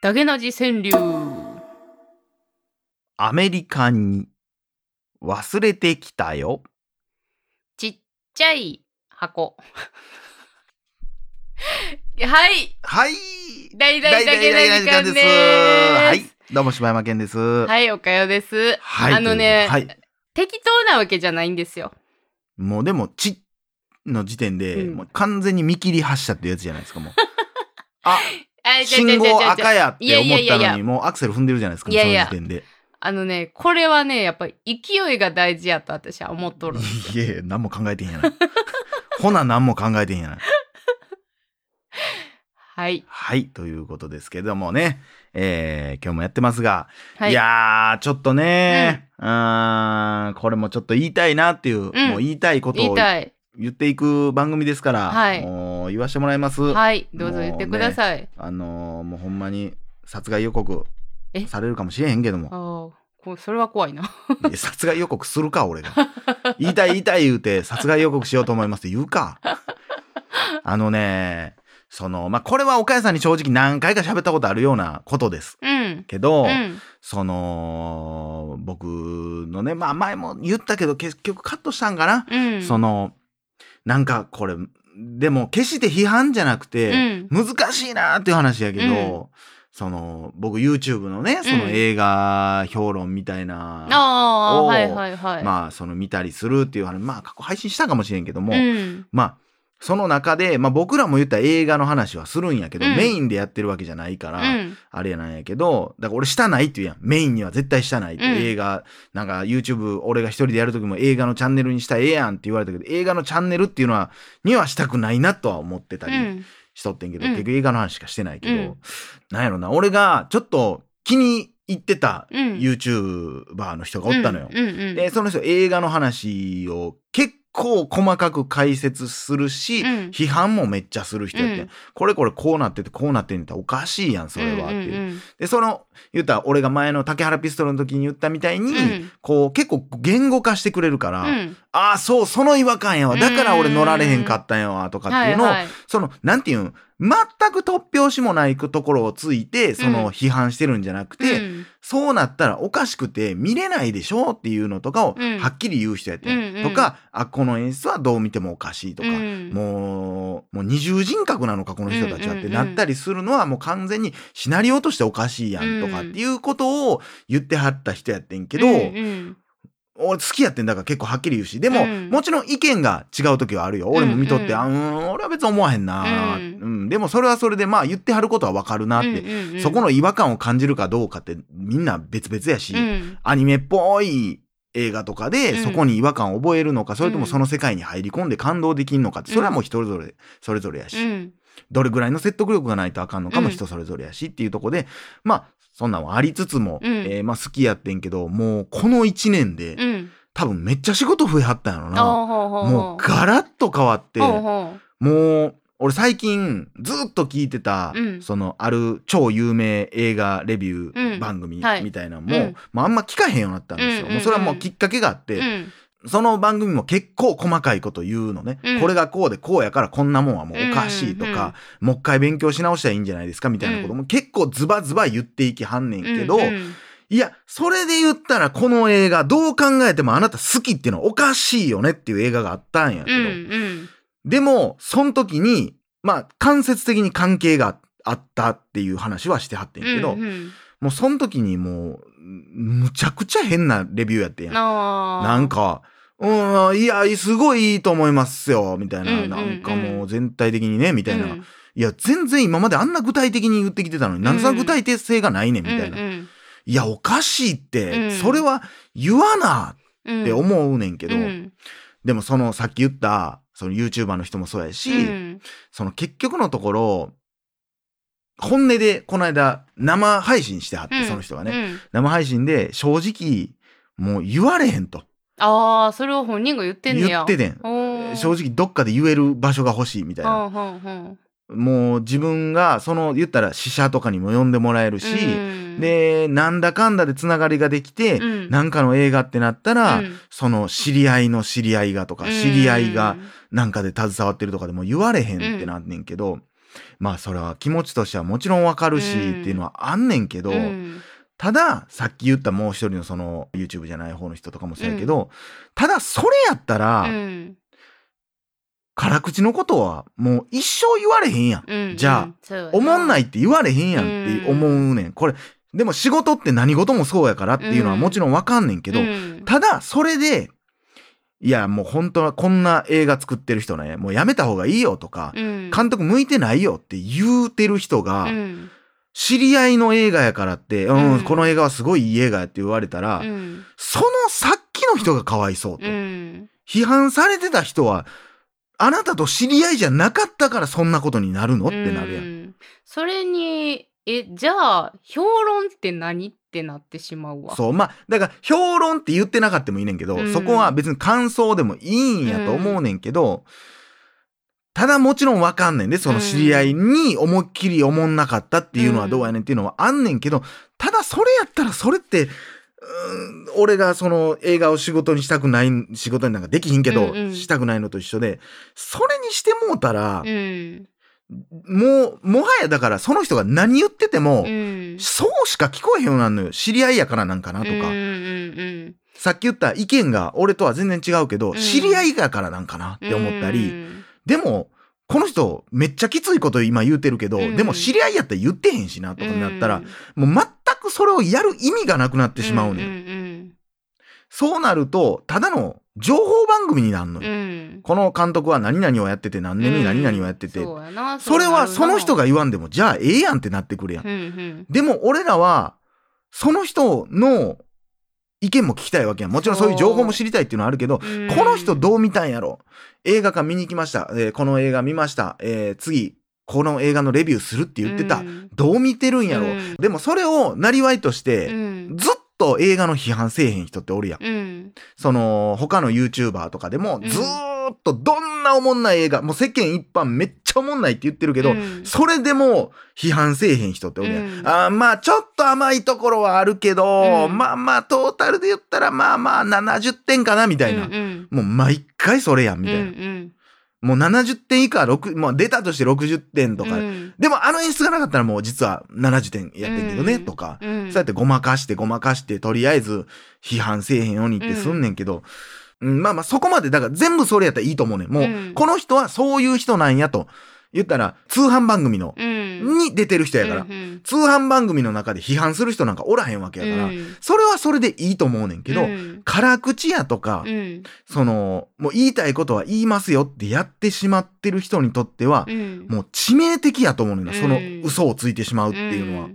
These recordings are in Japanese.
ダゲナジ川柳。アメリカに忘れてきたよ。ちっちゃい箱。はい。はい。大々だけな時間です。はい。どうも柴山健です。ははい、おかよです。い。あのねはい。適当なわけじゃないんですよ。もうでも、ちの時点で、うんもう完全に見切り発車ってやつじゃないですか、もう。あ、あ信号赤やって思ったのに、やいやいやもうアクセル踏んでるじゃないですか、いやいやその時点で。あのね、これはね、やっぱり勢いが大事やと私は思っとる。いやいや、何も考えてへんやない。ほな、何も考えてへんやない。はい。はい、ということですけどもね、えー、今日もやってますが、はい。いやー、ちょっとね、うーん、これもちょっと言いたいなっていう、もう言いたいことを言いたい。言っていく番組ですから、はいもう言わしてもらいます。はい。どうぞ言ってください。あのーもうほんまに殺害予告え？されるかもしれへんけどあも、あ、こそれは怖いな。いや殺害予告するか、俺が。言いたい言いたい言うて、殺害予告しようと思いますって言うか。あのね、その、まあ、これは岡谷さんに正直何回か喋ったことあるようなことです。うん。けど、うん。その、僕のね、まあ前も言ったけど結局カットしたんかな、うん。その、なんかこれ、でも決して批判じゃなくて、うん。難しいなっていう話やけど、その、僕 YouTube のね、その映画評論みたいな、を。まあその見たりするっていう話、まあ過去配信したかもしれんけども、うん。まあ、その中で、まあ僕らも言った映画の話はするんやけど、うんメインでやってるわけじゃないから、うん。あれやなんやけど、だから俺したないって言うやん。メインには絶対したないって、うん映画、なんか YouTube 俺が一人でやるときも映画のチャンネルにしたらええやんって言われたけど、映画のチャンネルっていうのは、にはしたくないなとは思ってたりうん。しとってんけど、うん結局映画の話しかしてないけど、うんなんやろな、俺がちょっと気に入ってたうん YouTuber の人がおったのよ。うんうんうん。で、その人映画の話を結構細かく解説するし、うん。批判もめっちゃする人やって、うん。これこれこうなっててこうなってんっておかしいやん、それはっていう。うんうんで、その、言ったら俺が前の竹原ピストルの時に言ったみたいに、うん。こう結構言語化してくれるから、うんああ、そう、その違和感やわ。だから俺乗られへんかったんやわ、とかっていうのを、はいはい。その、なんていうん、全く突拍子もないところをついて、その、批判してるんじゃなくて、うん。そうなったらおかしくて見れないでしょっていうのとかをうん。はっきり言う人やってん、うんうん。とか、あ、この演出はどう見てもおかしいとか、うん。もう、もう二重人格なのか、この人たちはってなったりするのはもう完全にシナリオとしておかしいやんとかっていうことを言ってはった人やってんけど、うんうん俺好きやってんだから結構はっきり言うし、でも、うん。もちろん意見が違う時はあるよ。俺も見とって、うんうんあ、うん、俺は別に思わへんな、ううん。ん。でもそれはそれでまあ言ってはることはわかるなって、うんうんうん。そこの違和感を感じるかどうかってみんな別々やし、うん。アニメっぽい映画とかでうん。そこに違和感を覚えるのか、それとうん。もその世界に入り込んで感動できんのかって、それはもう人それぞれ、それぞれやし、うんどれぐらいの説得力がないとあかんのかもうん。人それぞれやしっていうとこで、まあ、そんなんはありつつも、うん。えーまあ好きやってんけど、もうこの1年で、うん。多分めっちゃ仕事増えはったんやろあな。もうガラッと変わって、もう、俺最近ずっと聞いてた、うん。そのある超有名映画レビュうん。ー番組はい。みたいなのも、うん。もうあんま聞かへんようになったんですよ。もうそれはもうきっかけがあって、うんその番組も結構細かいこと言うのね、うん。これがこうでこうやからこんなもんはもうおかしいとか、もう一回勉強し直したらいいんじゃないですかみたいなことも結構ズバズバ言っていきはんねんけど、うんうん。いや、それで言ったらこの映画どう考えてもあなた好きっていうのはおかしいよねっていう映画があったんやけど、うんうん。でも、その時に、まあ、間接的に関係があったっていう話はしてはってんけど、うんうん。もうその時にもう、むちゃくちゃ変なレビューやってんやん。なんか、うん、いや、すごいいいと思いますよ、みたいな。うんうんうん。なんかもう全体的にね、みたいな。うん。いや、全然今まであんな具体的に言ってきてたのに、なんでその具体性がないねん、みたいな。うんうん。いや、おかしいって、うん。それは言わなうんって思うねんけど、うん。でもそのさっき言った、その YouTuber の人もそうやし、うん。その結局のところ、本音でこの間生配信してはって、うん。その人がね、うん。生配信で正直もう言われへんとああそれを本人が言ってんねや。言っててん。正直どっかで言える場所が欲しいみたいな。もう自分がその言ったら死者とかにも呼んでもらえるし、うん、でなんだかんだでつながりができて、うん。なんかの映画ってなったら、うん。その知り合いの知り合いがとか、知り合いがなんかで携わってるとかでも言われへんってなんねんけど、まあそれは気持ちとしてはもちろんわかるし、うん。っていうのはあんねんけど、うんたださっき言ったもう一人のその YouTube じゃない方の人とかもそうやけど、ただそれやったら、うん。辛口のことはもう一生言われへんやん。うんじゃあそうおもんないって言われへんやんって思うねん。これ、でも仕事って何事もそうやからっていうのはもちろんわかんねんけど、うん。ただそれで、いやもう本当はこんな映画作ってる人ね、もうやめた方がいいよとか、うん。監督向いてないよって言うてる人が、うん知り合いの映画やからって、うん、うんこの映画はすごいいい映画やって言われたら、うんそのさっきの人がかわいそうと。うん批判されてた人は、あなたと知り合いじゃなかったからそんなことになるのってなるやん。うんそれにえじゃあ評論って何ってなってしまうわそう。まあ、だから、評論って言ってなかったもいいねんけど、うんそこは別に感想でもいいんやと思うねんけど、ただもちろんわかんねんで、その知り合いに思いっきり思んなかったっていうのはどうやねんっていうのはあんねんけど、ただそれやったらそれって、うーん俺がその映画を仕事にしたくない、仕事になんかできひんけど、うんうん。したくないのと一緒で、それにしてもうたら、うん。もう、もはやだからその人が何言ってても、うん。そうしか聞こえへんようになるのよ。知り合いやからなんかなとか。うんうん。さっき言った意見が俺とは全然違うけど、うん。知り合いやからなんかなって思ったり、うんでも、この人めっちゃきついこと今言うてるけど、うん。でも知り合いやったら言ってへんしなとかになったら、もう全くそれをやる意味がなくなってしまうねん。んそうなると、ただの情報番組になるのよ。うん。うんこの監督は何々をやってて何年に何々をやってて、それはその人がが言わんでも、じゃあええやんってなってくるやん。うんうん。でも俺らは、その人の意見も聞きたいわけやん。もちろんそういう情報も知りたいっていうのはあるけど、うんこの人どう見たんやろ？映画館見に行きました。えーこの映画見ました。えー次、この映画のレビューするって言ってた。うんどう見てるんやろ、うんでもそれをなりわいとしうて、んずっと映画の批判せえへん人っておるやん。うんその、他の YouTuber とかでもう、んずーっとどんなおもんない映画、もう世間一般めっちゃおもんないって言ってるけど、うんそれでも批判せえへん人っておるやん。うんあーまあちょっと甘いところはあるけど、うんまあまあトータルで言ったらまあまあ70点かなみたいな。うんうんもう毎回それやんみたいな。うんもう70点以下6、もう出たとして60点とか。うんでもあの演出がなかったらもう実は70点やってんけどね、うんとか。うんそうやってごまかしてごまかしてとりあえず批判せえへんようにってすんねんけど、うんまあまあそこまでだから全部それやったらいいと思うねん。もう、うん。この人はそういう人なんやと。言ったら通販番組の、うん。に出てる人やから、うんうん。通販番組の中で批判する人なんかおらへんわけやから、うん。それはそれでいいと思うねんけど、うん。辛口やとか、うん。その、もう言いたいことは言いますよってやってしまってる人にとっては、うん。もう致命的やと思うねんな、うん。その嘘をついてしまうっていうのは。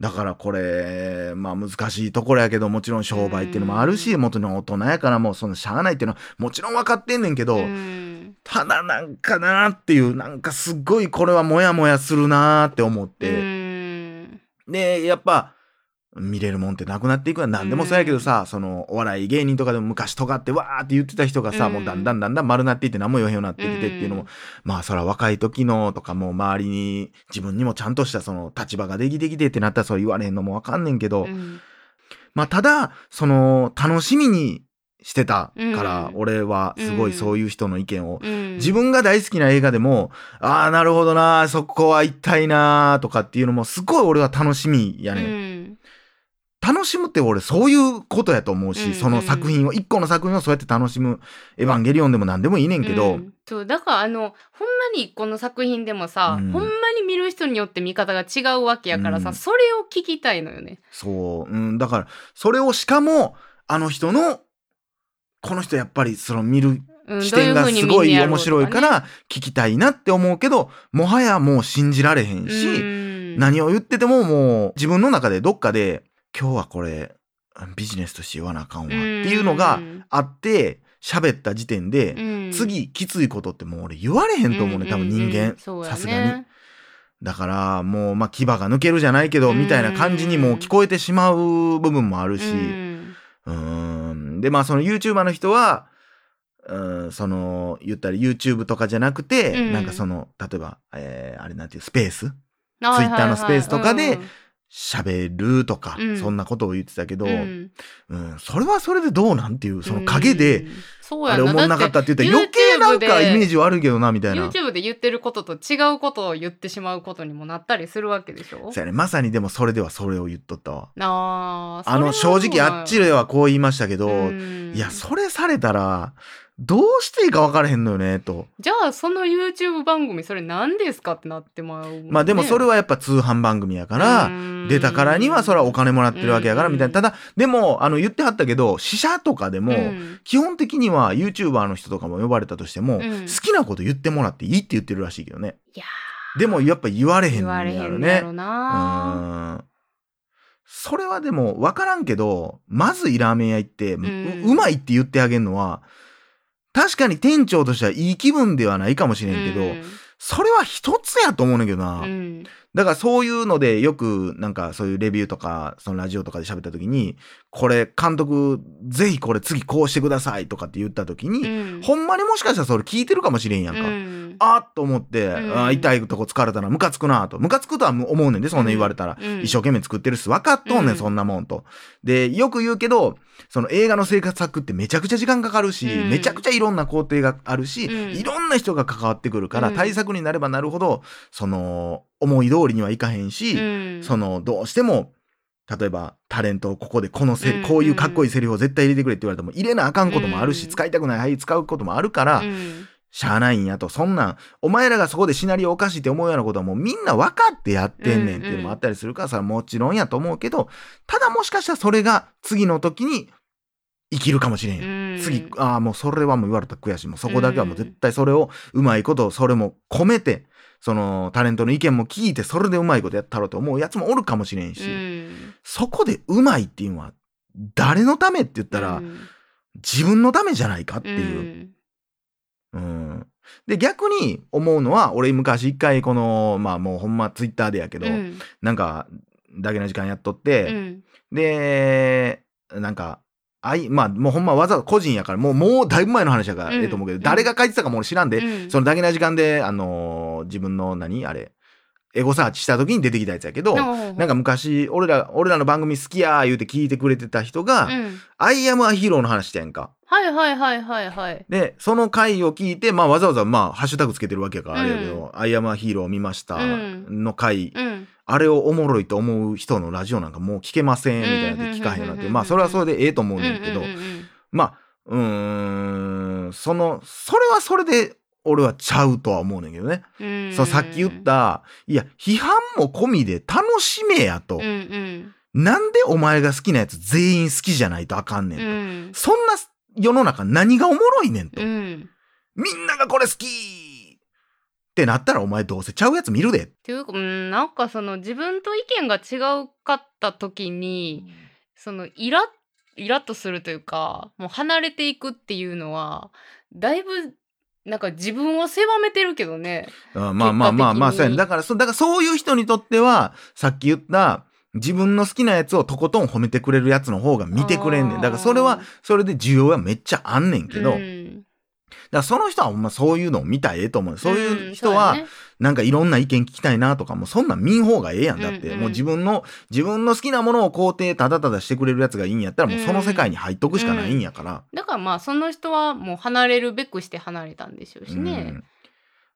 んだからこれ、まあ難しいところやけど、もちろん商売っていうのもあるし、うん。元の大人やからもうそのしゃあないっていうのはもちろん分かってんねんけど、うん。ただなんかなーっていう、なんかすっごいこれはモヤモヤするなーって思っうて、ん。で、やっぱ、見れるもんってなくなっていくわ。なんでもそうやけどさ、その、お笑い芸人とかでも昔尖ってわーって言ってた人がさ、うん。もうだんだんだんだん丸なっていって何も言わへんようになってきてっていうのも、うん。まあそら若い時のとかもう周りに自分にもちゃんとしたその立場ができてきてってなったらそう言われへんのもわかんねんけど、うん。まあただ、その、楽しみにしてたから、うん。俺はすごいそういう人の意見を、うん。自分が大好きな映画でも、ああ、なるほどな、そこは一体な、とかっていうのもすごい俺は楽しみやねん。うん楽しむって俺そういうことやと思うし、うんその作品を、一個の作品をそうやって楽しむ、エヴァンゲリオンでも何でもいいねんけど、うん。そうだからあのほんまにこの作品でもさ、うん。ほんまに見る人によって見方が違うわけやからさ、うん。それを聞きたいのよね。そう、うん、だから、それをしかも、あの人の、この人やっぱりその見るうん視点がすごい面白いか、ら聞きたいなって思うけど、もはやもう信じられへんし、何を言っててももう自分の中でどっかで、今日はこれビジネスとして言わなあかんわ。っていうのがあって、喋った時点で、うん。次きついことってもう俺言われへんと思うね、多分人間。さすがに。だからもうまあ牙が抜けるじゃないけど、みたいな感じにもう聞こえてしまう部分もあるし、うん。で、まあその YouTuber の人は、うん、その言ったら YouTube とかじゃなくて、うん。なんかその例えば、えーあれなんていうスペース？はいはいはい。Twitter のスペースとかでうん喋るとか、うん。そんなことを言ってたけど、ううんんそれはそれでどうなんていうその陰で、あれ思んなかったって言ったら余計なんかイメージ悪いけどなみたいな。YouTube で言ってることと違うことを言ってしまうことにもなったりするわけでしょ？そうやね。まさにでもそれではそれを言っとったわ。あーあの正直あっちではこう言いましたけど、うん。いやそれされたらどうしていいか分からへんのよねと。じゃあその YouTube 番組それ何ですかってなってまうね、まあでもそれはやっぱ通販番組やから、出たからにはそれはお金もらってるわけやからみたいな。ただ、でも、あの言ってはったけど、死者とかでも、うん。基本的には YouTuber の人とかも呼ばれたとしても、うん。好きなこと言ってもらっていいって言ってるらしいけどね。いやでもやっぱ言われへん言われへのやろねんのやろ。なうん。それはでも分からんけどまずいラーメン屋行って、うまいって言ってあげるのは確かに店長としてはいい気分ではないかもしれんけど、うん。それは一つやと思うねんけどな、うんだからそういうのでよくなんかそういうレビューとかそのラジオとかで喋った時にこれ監督ぜひこれ次こうしてくださいとかって言った時に、うん。ほんまにもしかしたらそれ聞いてるかもしれんやんか。うん。あーっと思って、うん。あー痛いとこ疲れたなムカつくなと。ムカつくとは思うねんでそん。な言われたら、うん。一生懸命作ってるし分かっとんねん、うん。そんなもんと。でよく言うけどその映画の制作ってめちゃくちゃ時間かかるし、うん。めちゃくちゃいろんな工程があるし、うん。いろんな人が関わってくるから、うん。対策になればなるほどその思い通りにはいかへんし、うん。そのどうしても例えばタレントをここでこのせ、うんこういうかっこいいセリフを絶対入れてくれって言われても入れなあかんこともあるし、うん。使いたくないはい使うこともあるから、うん。しゃあないんやと。そんなんお前らがそこでシナリオおかしいって思うようなことはもうみんな分かってやってんねんっていうのもあったりするから、それはもちろんやと思うけどただもしかしたらそれが次の時に生きるかもしれんよ。うん。次ああもうそれはもう言われたら悔しい。もうそこだけはもう絶対それをうまいことそれも込めてそのタレントの意見も聞いてそれでうまいことやったろうと思うやつもおるかもしれんし、うん。そこでうまいっていうのは誰のためって言ったら、うん。自分のためじゃないかっていう。うん。で逆に思うのは俺昔一回このまあもうほんまツイッターでやけど、うん。なんかだけの時間やっとって、うん。でなんかあいまあもうほんまわざわざ個人やからもうもうだいぶ前の話やからうんええと思うけど、うん誰が書いてたかも俺知らんで、うんそのだけな時間であのー自分の何あれエゴサーチした時に出てきたやつやけど、なんか昔俺ら俺らの番組好きやー言うて聞いてくれてた人がうん「アイアムアヒーロー」の話してんか。はいはいはいはいはい。で、その回を聞いて、まあわざわざまあハッシュタグつけてるわけやから、うんあれやけど、アイアムアヒーロー見ましたうんの回、うん。あれをおもろいと思う人のラジオなんかもう聞けませんみたいなで聞かへんようになって、うんまあそれはそれでええと思うねんけどまあ、うーん、その、それはそれで俺はちゃうとは思うねんけどね。うんそう、さっき言っ。た、いや、批判も込みで楽しめやとうん。うんなんでお前が好きなやつ全員好きじゃないとあかんねんと。うん。そんな世の中何がおもろいねんと。うん。みんながこれ好きってなったらお前どうせちゃうやつ見るで。っていうか、うん、なんかその自分と意見が違うかった時に、そのイラッイラッとするというかもう離れていくっていうのはだいぶなんか自分を狭めてるけどね。うんまあまあまあまあ、そうやねだからそ、だからそういう人にとっては、さっき言った、自分の好きなやつをとことん褒めてくれるやつの方が見てくれんねん。だからそれは、それで需要はめっちゃあんねんけど、うんらその人はほんまそういうのを見たらええと思う。そういう人はなんかいろんな意見聞きたいなとか、もうそんなん見ん方がええやん。だって、もう自分の、自分の好きなものを肯定ただただしてくれるやつがいいんやったら、もうその世界に入っとくしかないんやから。だからまあその人はもう離れるべくして離れたんでしょうしうね。ん。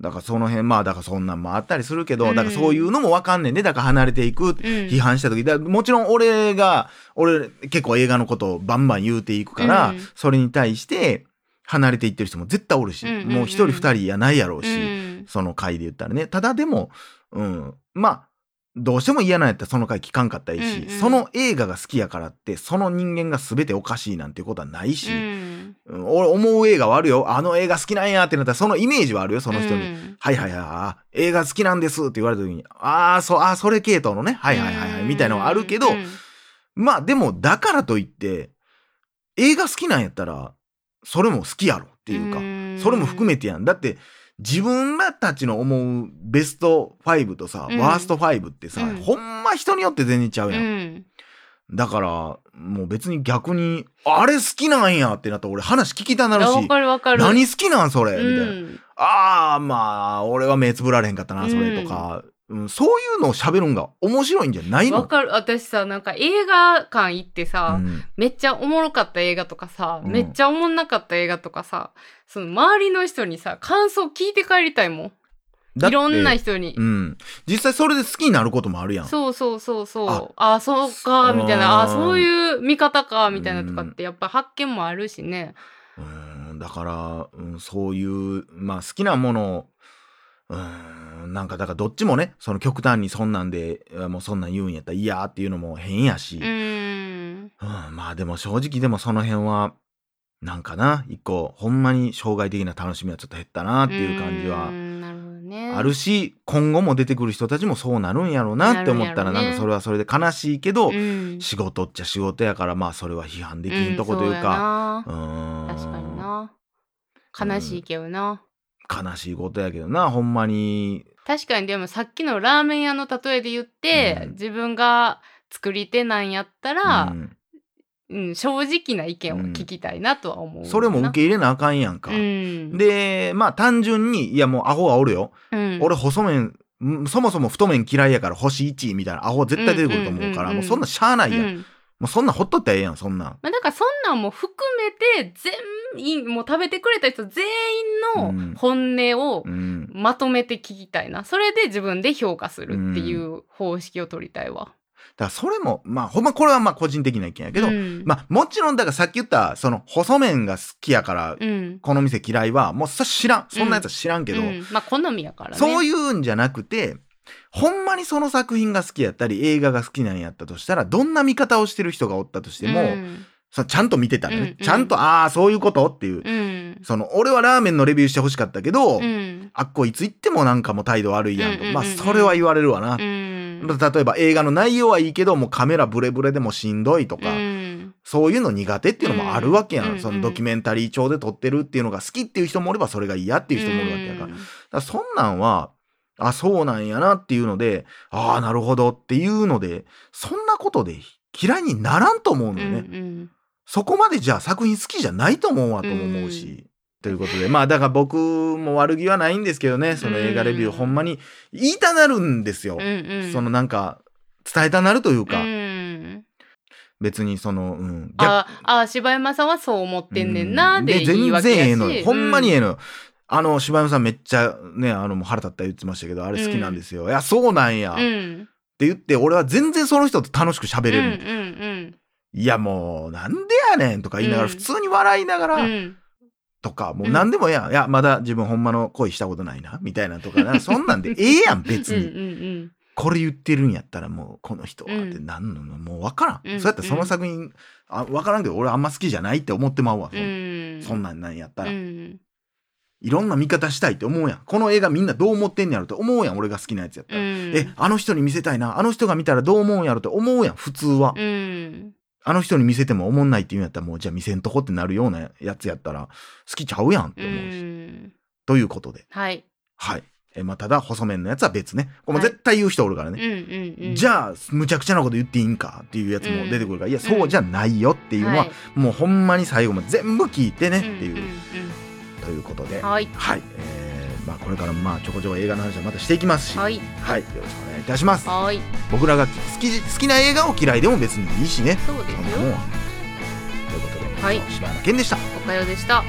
だからその辺、まあだからそんなんもあったりするけど、うん。だからそういうのもわかんねんで、だから離れていく、うん。批判した時。だもちろん俺が、俺結構映画のことをバンバン言うていくから、うん。それに対して離れていってる人も絶対おるし、うんうんうん。もう一人二人やないやろうし、うん。その回で言ったらね。ただでも、うん、まあ、どうしても嫌なんやったらその回聞かんかったらいいし、うんうん。その映画が好きやからって、その人間が全ておかしいなんていうことはないし、うん。うん。俺思う映画はあるよ。あの映画好きなんやってなったらそのイメージはあるよ、その人に。うん。はいはいはいあ、映画好きなんですって言われた時に、ああ、そう、ああ、それ系統のね、はいはいはいはい、みたいなのはあるけど、うん。まあでも、だからといって、映画好きなんやったら、それも好きやろっていうか、ん。それも含めてやん。だって、自分らたちの思うベスト5とさ、うん。ワースト5ってさ、うん。ほんま人によって全然ちゃうやん。うん。だからもう別に逆にあれ好きなんやってなったら俺話聞きたなるしかるわかる。何好きなんそれ、うみたいな。ん。ああまあ俺は目つぶられへんかったなそれとか、うんそういうのを喋るんが面白いんじゃないの？わかる。私さなんか映画館行ってさ、うん。めっちゃおもろかった映画とかさ、うん。めっちゃおもんなかった映画とかさその周りの人にさ感想聞いて帰りたいもん。いろんな人に、うん、実際それで好きになることもあるやん。そうそうそうそう。ああそうかみたいな。ああーそういう見方かみたいなとかってやっぱ発見もあるしね。うん。だから、うん、そういう、まあ、好きなものをうん。なんかだからどっちもねその極端にそんなんでもうそんなん言うんやったら嫌っていうのも変やし、うーん。うん。まあでも正直でもその辺はなんかな一個ほんまに障害的な楽しみはちょっと減ったなっていう感じはあるし今後も出てくる人たちもそうなるんやろうなって思ったらなるんかそれはそれで悲しいけど、うん。仕事っちゃ仕事やからまあそれは批判できんとこといううんか、そうんな。確かにな。悲しいけどな、悲しいことやけどなほんまに。確かにでもさっきのラーメン屋の例えで言って、うん。自分が作り手なんやったら、うん。うん正直な意見を聞きたいなとは思うな、それも受け入れなあかんやんか。うん、でまあ単純にいやもうアホはおるよ、うん、俺細麺んそもそも太麺嫌いやから星1みたいなアホ絶対出てくると思うから、うんうんうんうんもうそんなんしゃあないやん、うん。もうそんなんほっとったらええやんそんなん。まあ、だからそんなんも含めて全員もう食べてくれた人全員の本音をうん。まとめて聞きたいな。それで自分で評価するっていう方式を取りたいわ。だからそれもまあほんまこれはまあ個人的な意見やけど、うん。まあもちろんだからさっき言ったその細麺が好きやからうん。この店嫌いはもうそ知らん。そんなやつは知らんけど、うん。まあ好みやからね。そういうんじゃなくてほんまにその作品が好きやったり映画が好きなんやったとしたらどんな見方をしてる人がおったとしても、うんちゃんと見てたらね、うんうん。ちゃんとああそういうことっていう、うん。その俺はラーメンのレビューしてほしかったけど、うん。あっこいつ行ってもなんかもう態度悪いやんと、うんうんうんうん。まあそれは言われるわな、うん。例えば映画の内容はいいけどもうカメラブレブレでもしんどいとか、うん。そういうの苦手っていうのもあるわけやん、うんそのドキュメンタリー調で撮ってるっていうのが好きっていう人もおればそれが嫌っていう人もおるわけやから,、だからそんなんはあそうなんやなっていうのでああなるほどっていうのでそんなことで嫌いにならんと思うのよね、うんそこまでじゃあ作品好きじゃないと思うわとも思うし。ということで。まあだから僕も悪気はないんですけどね。その映画レビューうんほんまに言いたなるんですよ。うんうん。そのなんか伝えたなるというか、うん。別にその、うん、逆。ああ柴山さんはそう思ってんねんなで全然ええのよ。ほんまにえええのよ。あの柴山さんめっちゃねあのもう腹立った言ってましたけどあれ好きなんですよ。いやそうなんや、うってん言って俺は全然その人と楽しく喋れる、うんうんいやもうなんでやねんとか言いながら、うん。普通に笑いながら、うん。とかもううん。何でもええやん、いやまだ自分ほんまの恋したことないなみたいなとかな。そんなんでええやん別に、うんうんこれ言ってるんやったらもうこの人はうん。ってなんのもう分からん、うんそうやったらその作品、あ分からんけど俺あんま好きじゃないって思ってまうわ、そん。なんなんやったら、うん。いろんな見方したいって思うやん。この映画みんなどう思ってんねやろって思うやん俺が好きなやつやったら、うん。えあの人に見せたいなあの人が見たらどう思うんやろって思うやん普通は、うんあの人に見せても思んないって言うんやったらもうじゃあ見せんとこってなるようなやつやったら好きちゃうやんってう思うし、ん。ということで。はい。はい。えまあただ細麺のやつは別ね。これもはい。絶対言う人おるからうんね、うんうん。じゃあむちゃくちゃなこと言っていいんかっていうやつも出てくるから、いやそうじゃないよっていうのは、はい。もうほんまに最後まで全部聞いてねっていう、んんということで。うんはい。はい、えーまあ、これからもまあちょこちょこ映画の話はまたしていきますし、はい。はい、よろしくお願いいたします。はい。僕らが好き好きな映画を嫌いでも別にいいしね。そうですよ。は。ということで、はい。柴山健でした。おかよでした